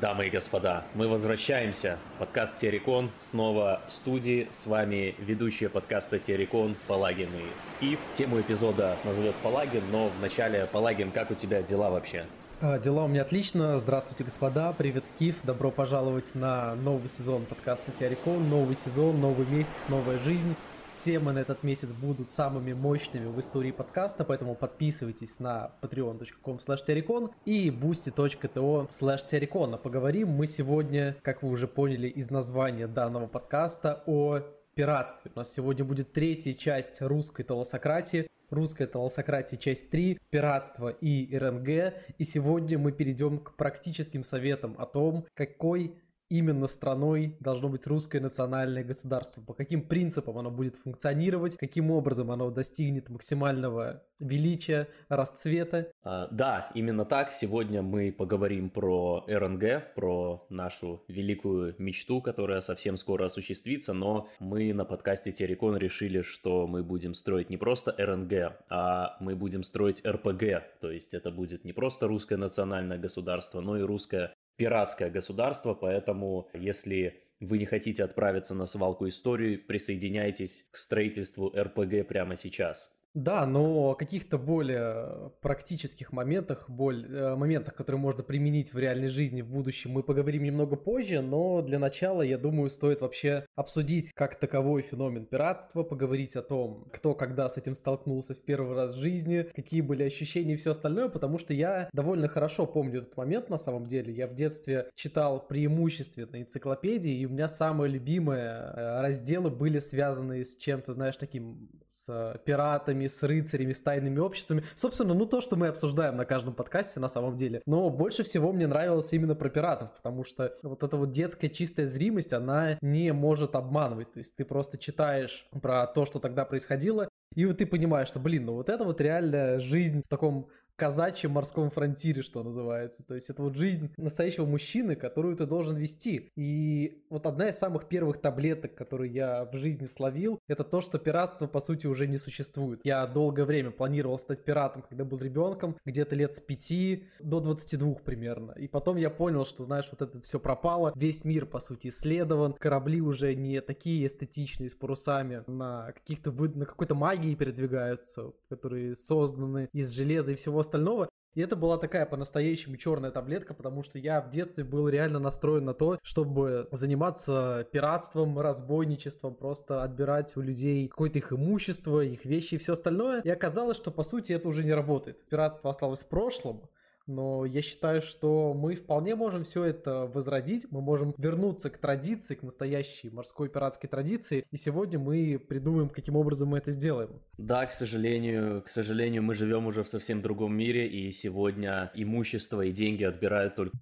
дамы и господа, мы возвращаемся. Подкаст Терекон снова в студии. С вами ведущие подкаста Терекон Палагин и Скиф. Тему эпизода назовет Палагин, но вначале, Палагин, как у тебя дела вообще? А, дела у меня отлично. Здравствуйте, господа. Привет, Скиф. Добро пожаловать на новый сезон подкаста Теорикон. Новый сезон, новый месяц, новая жизнь темы на этот месяц будут самыми мощными в истории подкаста, поэтому подписывайтесь на patreon.com slash и boosty.to slash Поговорим мы сегодня, как вы уже поняли из названия данного подкаста, о пиратстве. У нас сегодня будет третья часть русской толосократии. Русская толосократия, часть 3, пиратство и РНГ. И сегодня мы перейдем к практическим советам о том, какой именно страной должно быть русское национальное государство, по каким принципам оно будет функционировать, каким образом оно достигнет максимального величия, расцвета. А, да, именно так. Сегодня мы поговорим про РНГ, про нашу великую мечту, которая совсем скоро осуществится, но мы на подкасте Терекон решили, что мы будем строить не просто РНГ, а мы будем строить РПГ, то есть это будет не просто русское национальное государство, но и русское пиратское государство, поэтому если вы не хотите отправиться на свалку истории, присоединяйтесь к строительству РПГ прямо сейчас. Да, но о каких-то более практических моментах, боль, э, моментах, которые можно применить в реальной жизни в будущем, мы поговорим немного позже, но для начала, я думаю, стоит вообще обсудить как таковой феномен пиратства, поговорить о том, кто когда с этим столкнулся в первый раз в жизни, какие были ощущения и все остальное, потому что я довольно хорошо помню этот момент на самом деле. Я в детстве читал преимущественно энциклопедии, и у меня самые любимые э, разделы были связаны с чем-то, знаешь, таким, с пиратами, пиратами, с рыцарями, с тайными обществами. Собственно, ну то, что мы обсуждаем на каждом подкасте на самом деле. Но больше всего мне нравилось именно про пиратов, потому что вот эта вот детская чистая зримость, она не может обманывать. То есть ты просто читаешь про то, что тогда происходило, и вот ты понимаешь, что, блин, ну вот это вот реальная жизнь в таком казачьем морском фронтире, что называется. То есть это вот жизнь настоящего мужчины, которую ты должен вести. И вот одна из самых первых таблеток, которые я в жизни словил, это то, что пиратство по сути уже не существует. Я долгое время планировал стать пиратом, когда был ребенком, где-то лет с 5 до 22 примерно. И потом я понял, что, знаешь, вот это все пропало. Весь мир, по сути, исследован. Корабли уже не такие эстетичные, с парусами, на каких-то на какой-то магии передвигаются, которые созданы из железа и всего остального. И это была такая по-настоящему черная таблетка, потому что я в детстве был реально настроен на то, чтобы заниматься пиратством, разбойничеством, просто отбирать у людей какое-то их имущество, их вещи и все остальное. И оказалось, что по сути это уже не работает. Пиратство осталось в прошлом, но я считаю, что мы вполне можем все это возродить, мы можем вернуться к традиции, к настоящей морской пиратской традиции, и сегодня мы придумаем, каким образом мы это сделаем. Да, к сожалению, к сожалению, мы живем уже в совсем другом мире, и сегодня имущество и деньги отбирают только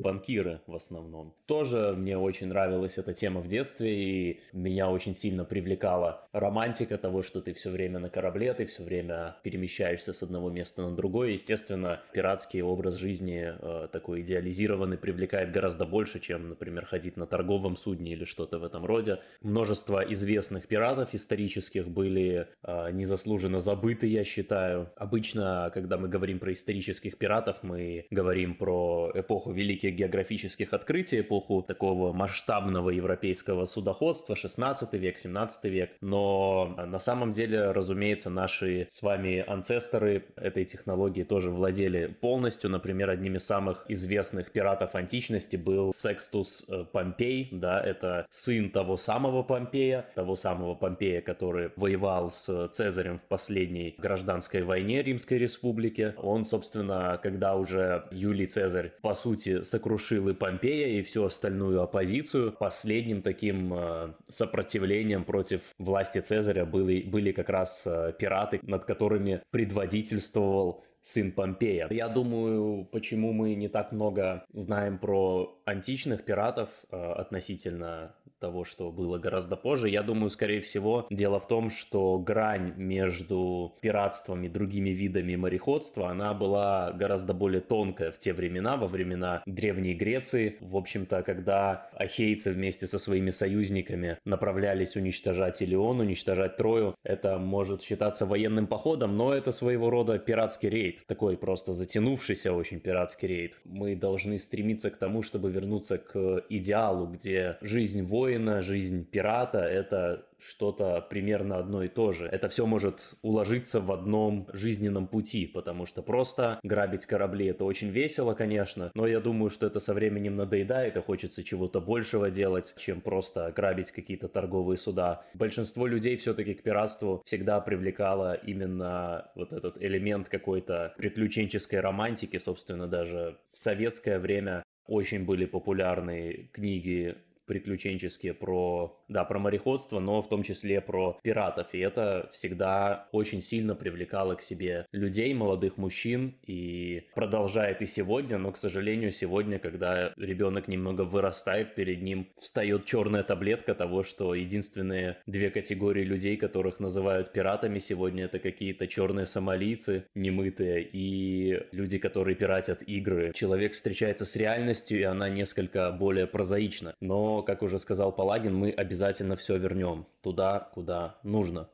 банкиры в основном. Тоже мне очень нравилась эта тема в детстве, и меня очень сильно привлекала романтика того, что ты все время на корабле, ты все время перемещаешься с одного места на другое. Естественно, пиратский образ жизни э, такой идеализированный привлекает гораздо больше, чем, например, ходить на торговом судне или что-то в этом роде. Множество известных пиратов исторических были э, незаслуженно забыты, я считаю. Обычно, когда мы говорим про исторических пиратов, мы говорим про эпоху великих географических открытий, эпоху такого масштабного европейского судоходства, 16 век, 17 век. Но на самом деле, разумеется, наши с вами анцесторы этой технологии тоже владели полностью. Например, одним из самых известных пиратов античности был Секстус э, Помпей, да, это сын того самого Помпея, того самого Помпея, который воевал с Цезарем в последней гражданской войне Римской Республики. Он, собственно, когда уже Юлий Цезарь, по сути, сокрушил и Помпея, и всю остальную оппозицию. Последним таким э, сопротивлением против власти Цезаря были, были как раз э, пираты, над которыми предводительствовал сын Помпея. Я думаю, почему мы не так много знаем про античных пиратов э, относительно того, что было гораздо позже. Я думаю, скорее всего, дело в том, что грань между пиратством и другими видами мореходства, она была гораздо более тонкая в те времена, во времена Древней Греции. В общем-то, когда ахейцы вместе со своими союзниками направлялись уничтожать Илион, уничтожать Трою, это может считаться военным походом, но это своего рода пиратский рейд, такой просто затянувшийся очень пиратский рейд. Мы должны стремиться к тому, чтобы вернуться к идеалу, где жизнь воина, жизнь пирата — это что-то примерно одно и то же. Это все может уложиться в одном жизненном пути, потому что просто грабить корабли это очень весело, конечно, но я думаю, что это со временем надоедает и хочется чего-то большего делать, чем просто грабить какие-то торговые суда. Большинство людей все-таки к пиратству всегда привлекало именно вот этот элемент какой-то приключенческой романтики, собственно, даже в советское время очень были популярны книги приключенческие про, да, про мореходство, но в том числе про пиратов. И это всегда очень сильно привлекало к себе людей, молодых мужчин, и продолжает и сегодня, но, к сожалению, сегодня, когда ребенок немного вырастает, перед ним встает черная таблетка того, что единственные две категории людей, которых называют пиратами сегодня, это какие-то черные сомалийцы, немытые, и люди, которые пиратят игры. Человек встречается с реальностью, и она несколько более прозаична. Но как уже сказал Палагин, мы обязательно все вернем туда, куда нужно.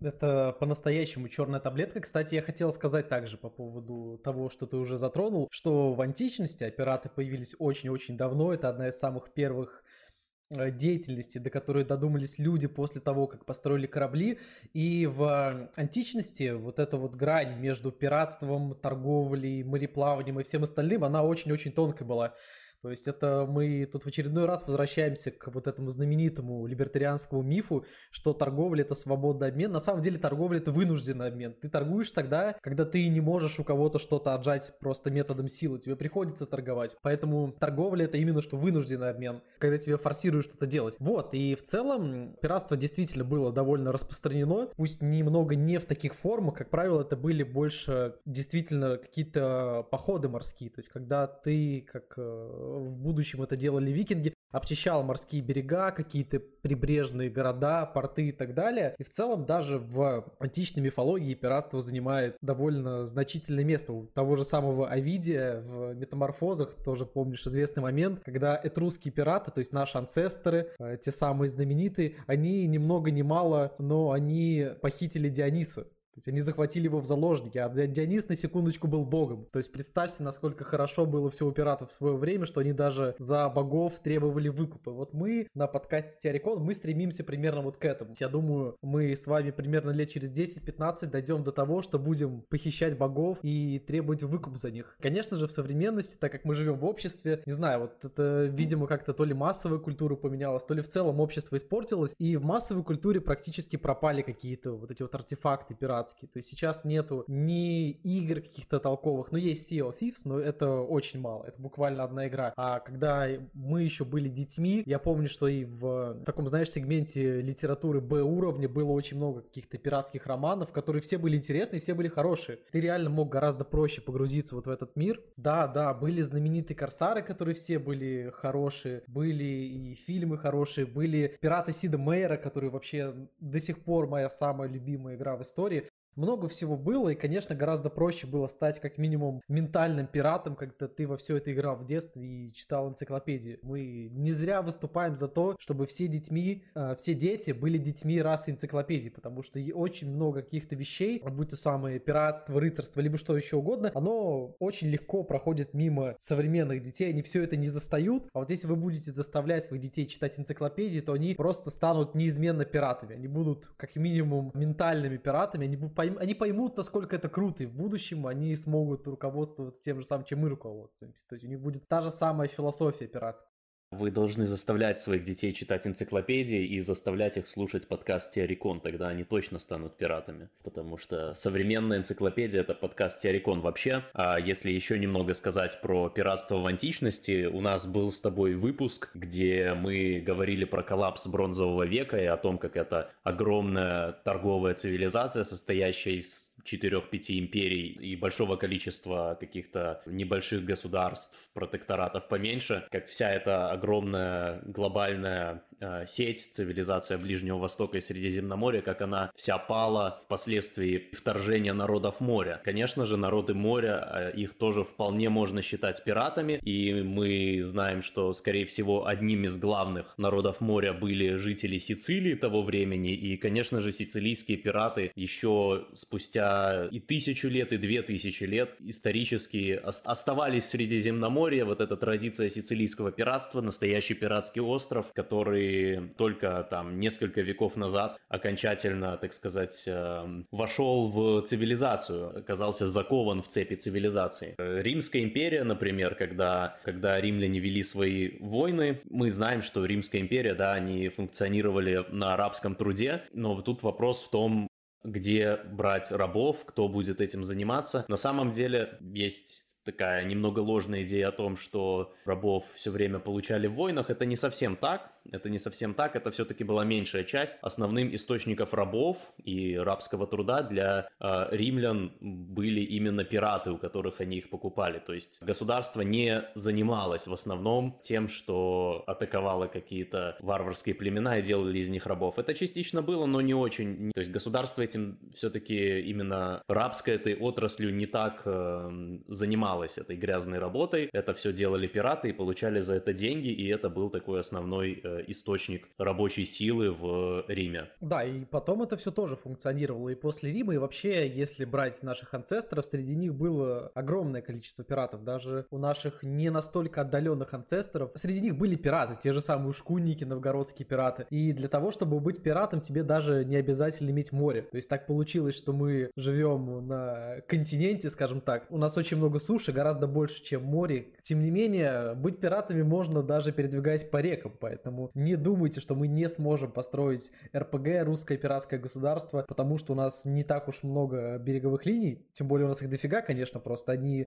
Это по-настоящему черная таблетка. Кстати, я хотел сказать также по поводу того, что ты уже затронул, что в античности пираты появились очень-очень давно. Это одна из самых первых э, деятельности, до которой додумались люди после того, как построили корабли. И в античности вот эта вот грань между пиратством, торговлей, мореплаванием и всем остальным, она очень-очень тонкая была. То есть это мы тут в очередной раз возвращаемся к вот этому знаменитому либертарианскому мифу, что торговля это свободный обмен. На самом деле торговля это вынужденный обмен. Ты торгуешь тогда, когда ты не можешь у кого-то что-то отжать просто методом силы. Тебе приходится торговать. Поэтому торговля это именно что вынужденный обмен, когда тебе форсируют что-то делать. Вот, и в целом пиратство действительно было довольно распространено. Пусть немного не в таких формах, как правило, это были больше действительно какие-то походы морские. То есть когда ты как э, в будущем это делали викинги, обчищал морские берега, какие-то прибрежные города, порты и так далее. И в целом даже в античной мифологии пиратство занимает довольно значительное место. У того же самого Овидия в метаморфозах тоже помнишь известный момент, когда этрусские пираты, то есть наши анцесторы, э, те самые знаменитые, они ни много ни мало, но они похитили Диониса то есть они захватили его в заложники, а Дионис на секундочку был богом. То есть представьте, насколько хорошо было все у пиратов в свое время, что они даже за богов требовали выкупа. Вот мы на подкасте Теорикон, мы стремимся примерно вот к этому. Я думаю, мы с вами примерно лет через 10-15 дойдем до того, что будем похищать богов и требовать выкуп за них. Конечно же, в современности, так как мы живем в обществе, не знаю, вот это, видимо, как-то то ли массовая культура поменялась, то ли в целом общество испортилось, и в массовой культуре практически пропали какие-то вот эти вот артефакты пиратские пиратский. То есть сейчас нету ни игр каких-то толковых, ну есть Sea of Thieves, но это очень мало, это буквально одна игра. А когда мы еще были детьми, я помню, что и в таком, знаешь, сегменте литературы Б уровня было очень много каких-то пиратских романов, которые все были интересны, все были хорошие. Ты реально мог гораздо проще погрузиться вот в этот мир. Да, да, были знаменитые корсары, которые все были хорошие, были и фильмы хорошие, были пираты Сида Мейера, которые вообще до сих пор моя самая любимая игра в истории много всего было, и, конечно, гораздо проще было стать как минимум ментальным пиратом, когда ты во все это играл в детстве и читал энциклопедии. Мы не зря выступаем за то, чтобы все детьми, э, все дети были детьми расы энциклопедии, потому что очень много каких-то вещей, будь то самое пиратство, рыцарство, либо что еще угодно, оно очень легко проходит мимо современных детей, они все это не застают, а вот если вы будете заставлять своих детей читать энциклопедии, то они просто станут неизменно пиратами, они будут как минимум ментальными пиратами, они будут пойм, они поймут, насколько это круто, и в будущем они смогут руководствоваться тем же самым, чем мы руководствуемся. То есть у них будет та же самая философия операции. Вы должны заставлять своих детей читать энциклопедии и заставлять их слушать подкаст Теорикон, тогда они точно станут пиратами. Потому что современная энциклопедия — это подкаст Теорикон вообще. А если еще немного сказать про пиратство в античности, у нас был с тобой выпуск, где мы говорили про коллапс бронзового века и о том, как это огромная торговая цивилизация, состоящая из четырех-пяти империй и большого количества каких-то небольших государств, протекторатов поменьше, как вся эта огромная глобальная э, сеть, цивилизация Ближнего Востока и Средиземноморья, как она вся пала впоследствии вторжения народов моря. Конечно же, народы моря, э, их тоже вполне можно считать пиратами, и мы знаем, что, скорее всего, одним из главных народов моря были жители Сицилии того времени, и, конечно же, сицилийские пираты еще спустя и тысячу лет, и две тысячи лет исторически оставались в Средиземноморье, вот эта традиция сицилийского пиратства, настоящий пиратский остров, который только там несколько веков назад окончательно, так сказать, эм, вошел в цивилизацию, оказался закован в цепи цивилизации. Римская империя, например, когда, когда римляне вели свои войны, мы знаем, что Римская империя, да, они функционировали на арабском труде, но тут вопрос в том, где брать рабов, кто будет этим заниматься. На самом деле есть такая немного ложная идея о том, что рабов все время получали в войнах. Это не совсем так. Это не совсем так. Это все-таки была меньшая часть. Основным источников рабов и рабского труда для э, римлян были именно пираты, у которых они их покупали. То есть государство не занималось в основном тем, что атаковало какие-то варварские племена и делали из них рабов. Это частично было, но не очень. То есть государство этим все-таки именно рабской этой отраслью не так э, занималось этой грязной работой. Это все делали пираты и получали за это деньги, и это был такой основной э, источник рабочей силы в Риме. Да, и потом это все тоже функционировало и после Рима, и вообще, если брать наших анцесторов, среди них было огромное количество пиратов, даже у наших не настолько отдаленных анцесторов, среди них были пираты, те же самые шкунники, новгородские пираты. И для того, чтобы быть пиратом, тебе даже не обязательно иметь море. То есть так получилось, что мы живем на континенте, скажем так, у нас очень много суши, гораздо больше, чем море. Тем не менее, быть пиратами можно даже передвигаясь по рекам, поэтому не думайте, что мы не сможем построить РПГ, русское пиратское государство, потому что у нас не так уж много береговых линий, тем более у нас их дофига, конечно, просто они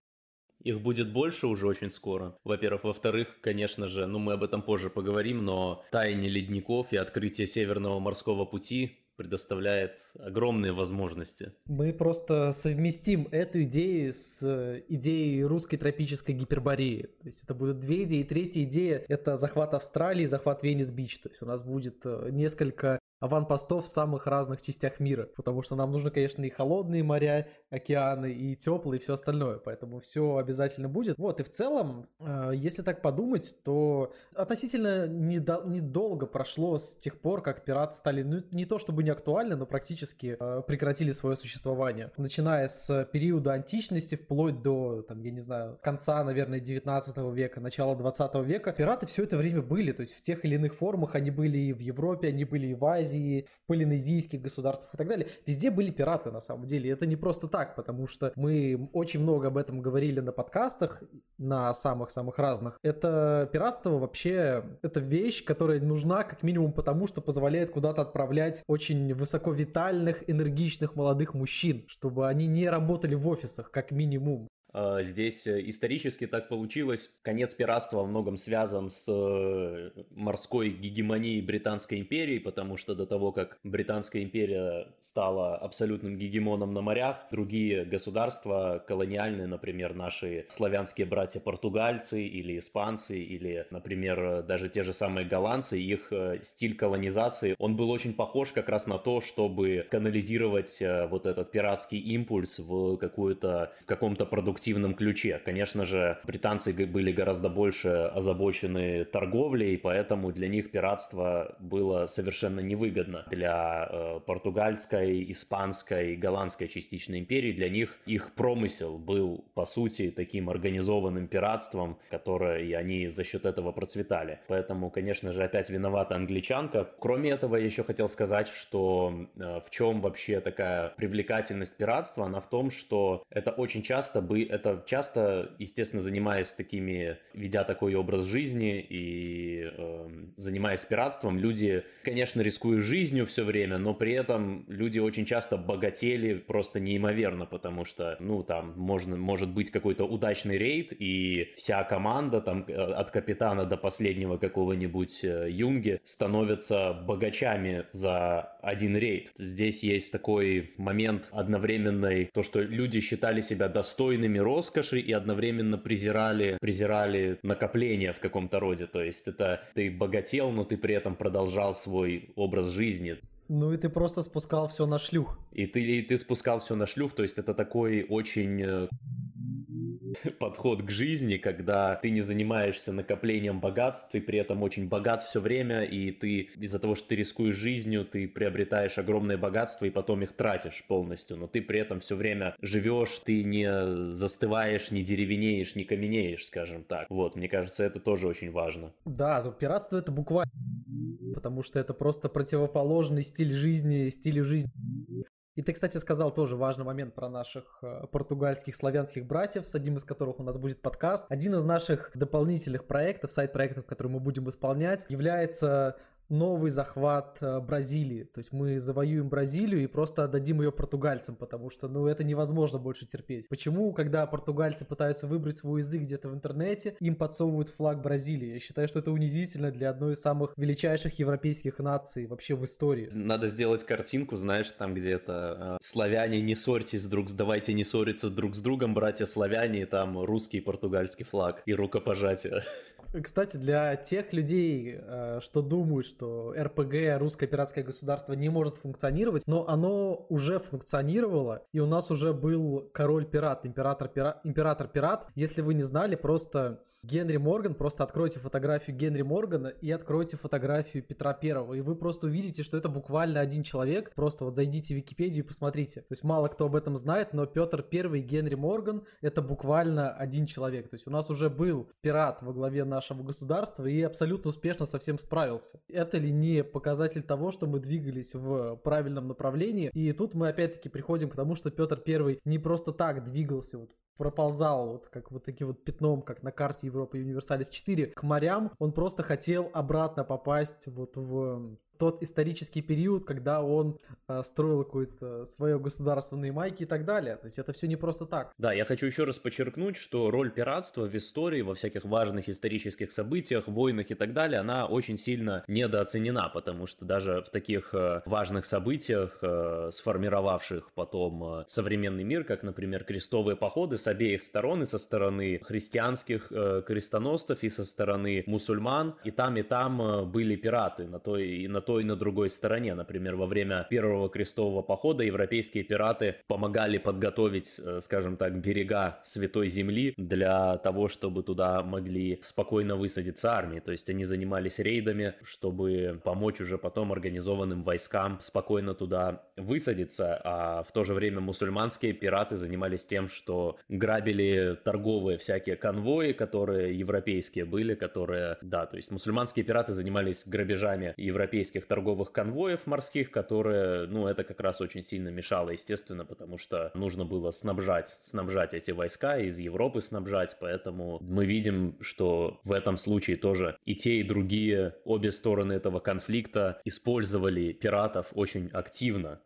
их будет больше уже очень скоро. Во-первых. Во-вторых, конечно же, ну мы об этом позже поговорим, но таяние ледников и открытие Северного морского пути предоставляет огромные возможности. Мы просто совместим эту идею с идеей русской тропической гипербореи. То есть это будут две идеи. Третья идея — это захват Австралии, захват Венес-Бич. То есть у нас будет э, несколько аванпостов в самых разных частях мира, потому что нам нужно, конечно, и холодные моря, океаны, и теплые, и все остальное, поэтому все обязательно будет. Вот, и в целом, э, если так подумать, то относительно недо- недолго прошло с тех пор, как пираты стали, ну, не то чтобы не актуальны, но практически э, прекратили свое существование. Начиная с периода античности, вплоть до, там, я не знаю, конца, наверное, 19 века, начала 20 века, пираты все это время были, то есть в тех или иных формах они были и в Европе, они были и в Азии, Азии, в полинезийских государствах и так далее. Везде были пираты на самом деле. Это не просто так, потому что мы очень много об этом говорили на подкастах, на самых-самых разных. Это пиратство вообще, это вещь, которая нужна как минимум потому, что позволяет куда-то отправлять очень высоковитальных, энергичных молодых мужчин, чтобы они не работали в офисах, как минимум. А, здесь э, исторически так получилось. Конец пиратства во многом связан с э, морской гегемонией Британской империи, потому что до того, как Британская империя стала абсолютным гегемоном на морях, другие государства колониальные, например, наши славянские братья-португальцы или испанцы, или, например, даже те же самые голландцы, их э, стиль колонизации, он был очень похож как раз на то, чтобы канализировать вот этот пиратский импульс в какую-то, в каком-то продукте активном ключе. Конечно же, британцы были гораздо больше озабочены торговлей, поэтому для них пиратство было совершенно невыгодно. Для э, португальской, испанской, голландской частичной империи для них их промысел был, по сути, таким организованным пиратством, которое и они за счет этого процветали. Поэтому, конечно же, опять виновата англичанка. Кроме этого, я еще хотел сказать, что э, в чем вообще такая привлекательность пиратства, она в том, что это очень часто бы это часто, естественно, занимаясь такими, ведя такой образ жизни и э, занимаясь пиратством, люди, конечно, рискуют жизнью все время, но при этом люди очень часто богатели просто неимоверно, потому что, ну, там, можно, может быть какой-то удачный рейд, и вся команда, там, э, от капитана до последнего какого-нибудь э, юнги становятся богачами за один рейд. Здесь есть такой момент одновременной, то, что люди считали себя достойными роскоши и одновременно презирали, презирали накопления в каком-то роде. То есть это ты богат хотел, но ты при этом продолжал свой образ жизни. Ну и ты просто спускал все на шлюх. И ты, и ты спускал все на шлюх, то есть это такой очень э, подход к жизни, когда ты не занимаешься накоплением богатств, ты при этом очень богат все время, и ты из-за того, что ты рискуешь жизнью, ты приобретаешь огромное богатство и потом их тратишь полностью, но ты при этом все время живешь, ты не застываешь, не деревенеешь, не каменеешь, скажем так. Вот, мне кажется, это тоже очень важно. Да, но пиратство это буквально потому что это просто противоположный стиль жизни, стилю жизни и ты, кстати, сказал тоже важный момент про наших э, португальских славянских братьев, с одним из которых у нас будет подкаст. Один из наших дополнительных проектов, сайт-проектов, которые мы будем исполнять, является новый захват э, Бразилии. То есть мы завоюем Бразилию и просто отдадим ее португальцам, потому что, ну, это невозможно больше терпеть. Почему, когда португальцы пытаются выбрать свой язык где-то в интернете, им подсовывают флаг Бразилии? Я считаю, что это унизительно для одной из самых величайших европейских наций вообще в истории. Надо сделать картинку, знаешь, там где-то э, славяне не ссорьтесь друг с... Давайте не ссориться друг с другом, братья славяне, и там русский и португальский флаг и рукопожатие. Кстати, для тех людей, э, что думают, что РПГ, русское пиратское государство, не может функционировать, но оно уже функционировало, и у нас уже был король-пират, император-пират. Император-пират. Если вы не знали, просто Генри Морган, просто откройте фотографию Генри Моргана и откройте фотографию Петра Первого, и вы просто увидите, что это буквально один человек. Просто вот зайдите в Википедию и посмотрите. То есть мало кто об этом знает, но Петр Первый Генри Морган это буквально один человек. То есть у нас уже был пират во главе нашего государства и абсолютно успешно со всем справился. Это ли не показатель того, что мы двигались в правильном направлении? И тут мы опять-таки приходим к тому, что Петр Первый не просто так двигался вот проползал вот как вот таким вот пятном, как на карте Европы Универсалис 4, к морям, он просто хотел обратно попасть вот в тот исторический период, когда он э, строил какое-то свое государственные майки и так далее. То есть это все не просто так. Да, я хочу еще раз подчеркнуть, что роль пиратства в истории, во всяких важных исторических событиях, войнах и так далее, она очень сильно недооценена, потому что даже в таких э, важных событиях, э, сформировавших потом э, современный мир, как, например, крестовые походы с обеих сторон, и со стороны христианских э, крестоносцев, и со стороны мусульман, и там, и там э, были пираты на той, и на той той и на другой стороне. Например, во время первого крестового похода европейские пираты помогали подготовить, э, скажем так, берега Святой Земли для того, чтобы туда могли спокойно высадиться армии. То есть они занимались рейдами, чтобы помочь уже потом организованным войскам спокойно туда высадиться, а в то же время мусульманские пираты занимались тем, что грабили торговые всякие конвои, которые европейские были, которые, да, то есть мусульманские пираты занимались грабежами европейских этих торговых конвоев морских, которые, ну, это как раз очень сильно мешало, естественно, потому что нужно было снабжать, снабжать эти войска, из Европы снабжать, поэтому мы видим, что в этом случае тоже и те, и другие, обе стороны этого конфликта использовали пиратов очень активно.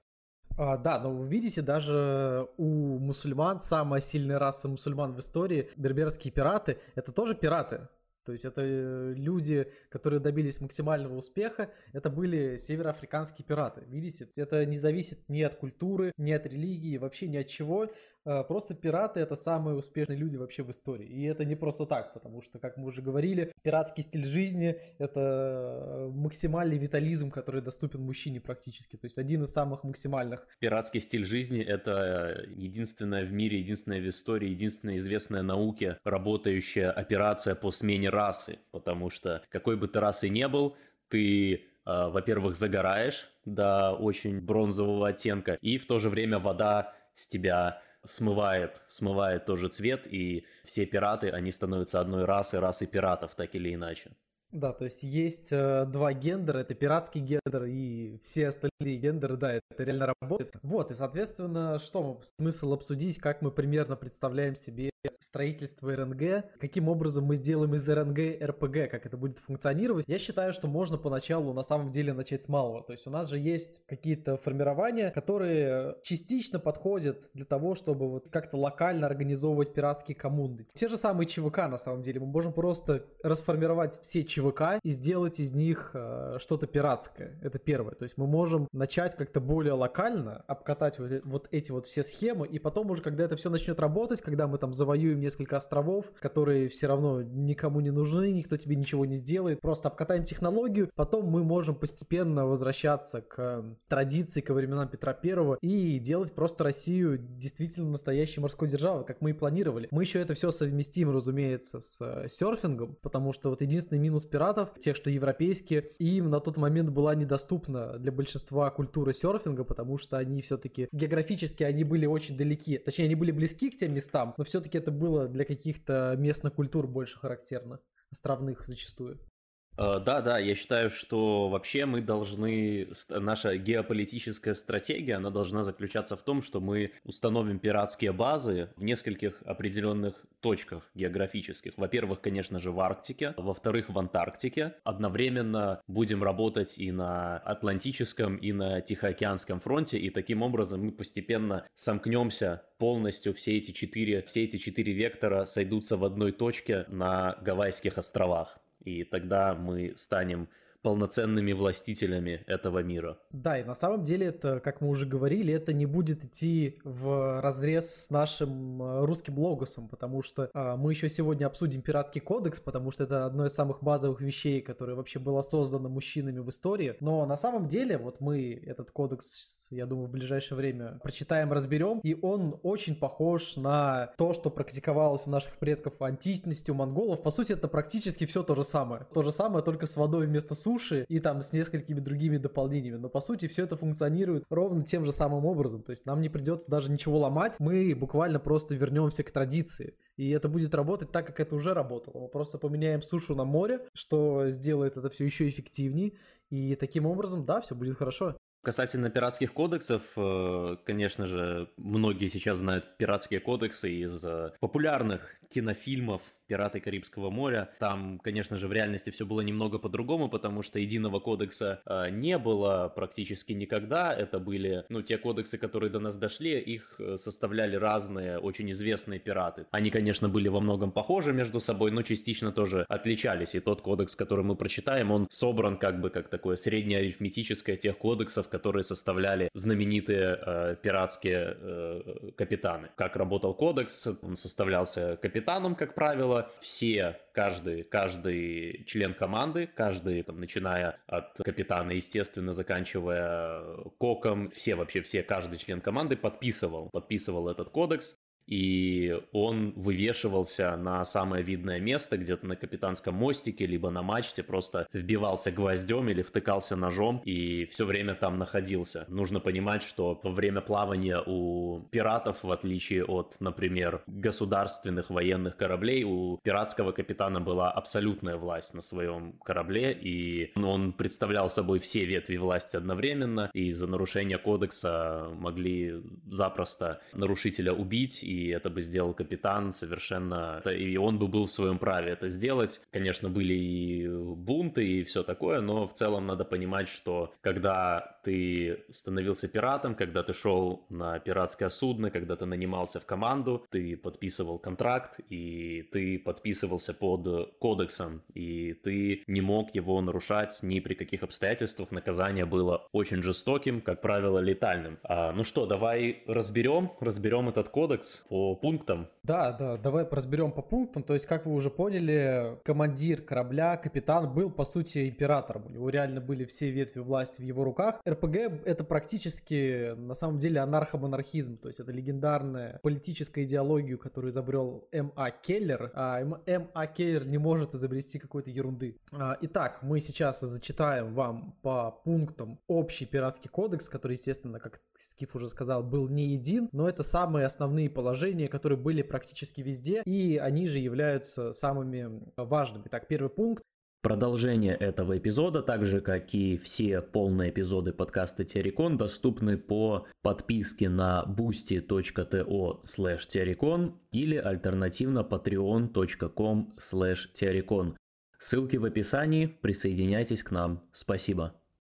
А, да, но вы видите, даже у мусульман, самая сильная раса мусульман в истории, берберские пираты, это тоже пираты. То есть это э, люди, которые добились максимального успеха, это были североафриканские пираты. Видите, это не зависит ни от культуры, ни от религии, вообще ни от чего. А, просто пираты это самые успешные люди вообще в истории. И это не просто так, потому что, как мы уже говорили, пиратский стиль жизни это максимальный витализм, который доступен мужчине практически. То есть один из самых максимальных. Пиратский стиль жизни это единственная в мире, единственная в истории, единственная известная науке работающая операция по смене расы. Потому что какой бы ты расы не был, ты а, во-первых, загораешь до очень бронзового оттенка, и в то же время вода с тебя смывает, смывает тоже цвет, и все пираты, они становятся одной расой, расой пиратов, так или иначе. Да, то есть есть э, два гендера, это пиратский гендер и все остальные гендеры, да, это реально работает. Вот, и соответственно, что смысл обсудить, как мы примерно представляем себе строительство РНГ, каким образом мы сделаем из РНГ РПГ, как это будет функционировать. Я считаю, что можно поначалу на самом деле начать с малого. То есть у нас же есть какие-то формирования, которые частично подходят для того, чтобы вот как-то локально организовывать пиратские коммунды. Те же самые ЧВК на самом деле. Мы можем просто расформировать все ЧВК ЧВК и сделать из них э, что-то пиратское. Это первое. То есть мы можем начать как-то более локально обкатать вот, вот эти вот все схемы, и потом уже, когда это все начнет работать, когда мы там завоюем несколько островов, которые все равно никому не нужны, никто тебе ничего не сделает, просто обкатаем технологию, потом мы можем постепенно возвращаться к традиции, к временам Петра Первого и делать просто Россию действительно настоящей морской державой, как мы и планировали. Мы еще это все совместим, разумеется, с э, серфингом, потому что вот единственный минус пиратов, тех, что европейские, им на тот момент была недоступна для большинства культура серфинга, потому что они все-таки географически они были очень далеки, точнее они были близки к тем местам, но все-таки это было для каких-то местных культур больше характерно, островных зачастую. Э, да, да, я считаю, что вообще мы должны, наша геополитическая стратегия, она должна заключаться в том, что мы установим пиратские базы в нескольких определенных точках географических. Во-первых, конечно же, в Арктике, во-вторых, в Антарктике. Одновременно будем работать и на Атлантическом, и на Тихоокеанском фронте, и таким образом мы постепенно сомкнемся полностью все эти четыре, все эти четыре вектора сойдутся в одной точке на Гавайских островах и тогда мы станем полноценными властителями этого мира. Да, и на самом деле это, как мы уже говорили, это не будет идти в разрез с нашим э, русским логосом, потому что а, мы еще сегодня обсудим пиратский кодекс, потому что это одно из самых базовых вещей, которое вообще было создано мужчинами в истории. Но на самом деле вот мы этот кодекс я думаю, в ближайшее время прочитаем, разберем. И он очень похож на то, что практиковалось у наших предков в античности, у монголов. По сути, это практически все то же самое. То же самое, только с водой вместо суши и там с несколькими другими дополнениями. Но по сути, все это функционирует ровно тем же самым образом. То есть нам не придется даже ничего ломать. Мы буквально просто вернемся к традиции. И это будет работать так, как это уже работало. Мы просто поменяем сушу на море, что сделает это все еще эффективнее. И таким образом, да, все будет хорошо. Касательно пиратских кодексов, э, конечно же, многие сейчас знают пиратские кодексы из э, популярных кинофильмов «Пираты Карибского моря». Там, конечно же, в реальности все было немного по-другому, потому что единого кодекса э, не было практически никогда. Это были, ну, те кодексы, которые до нас дошли, их э, составляли разные, очень известные пираты. Они, конечно, были во многом похожи между собой, но частично тоже отличались. И тот кодекс, который мы прочитаем, он собран как бы как такое среднее арифметическое тех кодексов, которые составляли знаменитые э, пиратские э, капитаны. Как работал кодекс? Он составлялся капитаном, как правило, правило, все, каждый, каждый член команды, каждый, там, начиная от капитана, естественно, заканчивая коком, все вообще, все, каждый член команды подписывал, подписывал этот кодекс, и он вывешивался на самое видное место, где-то на капитанском мостике, либо на мачте, просто вбивался гвоздем или втыкался ножом и все время там находился. Нужно понимать, что во время плавания у пиратов, в отличие от, например, государственных военных кораблей, у пиратского капитана была абсолютная власть на своем корабле, и он представлял собой все ветви власти одновременно, и за нарушение кодекса могли запросто нарушителя убить и это бы сделал капитан совершенно, и он бы был в своем праве это сделать. Конечно, были и бунты и все такое, но в целом надо понимать, что когда ты становился пиратом, когда ты шел на пиратское судно, когда ты нанимался в команду, ты подписывал контракт, и ты подписывался под кодексом, и ты не мог его нарушать ни при каких обстоятельствах. Наказание было очень жестоким, как правило, летальным. А, ну что, давай разберем, разберем этот кодекс по пунктам. Да, да, давай разберем по пунктам. То есть, как вы уже поняли, командир корабля, капитан был, по сути, императором. У него реально были все ветви власти в его руках. РПГ — это практически, на самом деле, анархомонархизм. То есть, это легендарная политическая идеология, которую изобрел М.А. Келлер. А М.А. Келлер не может изобрести какой-то ерунды. А, итак, мы сейчас зачитаем вам по пунктам общий пиратский кодекс, который, естественно, как Скиф уже сказал, был не един, но это самые основные положения, которые были практически везде, и они же являются самыми важными. Итак, первый пункт Продолжение этого эпизода, так же как и все полные эпизоды подкаста Террикон, доступны по подписке на boosty.to slash или альтернативно patreon.com slash Ссылки в описании, присоединяйтесь к нам. Спасибо.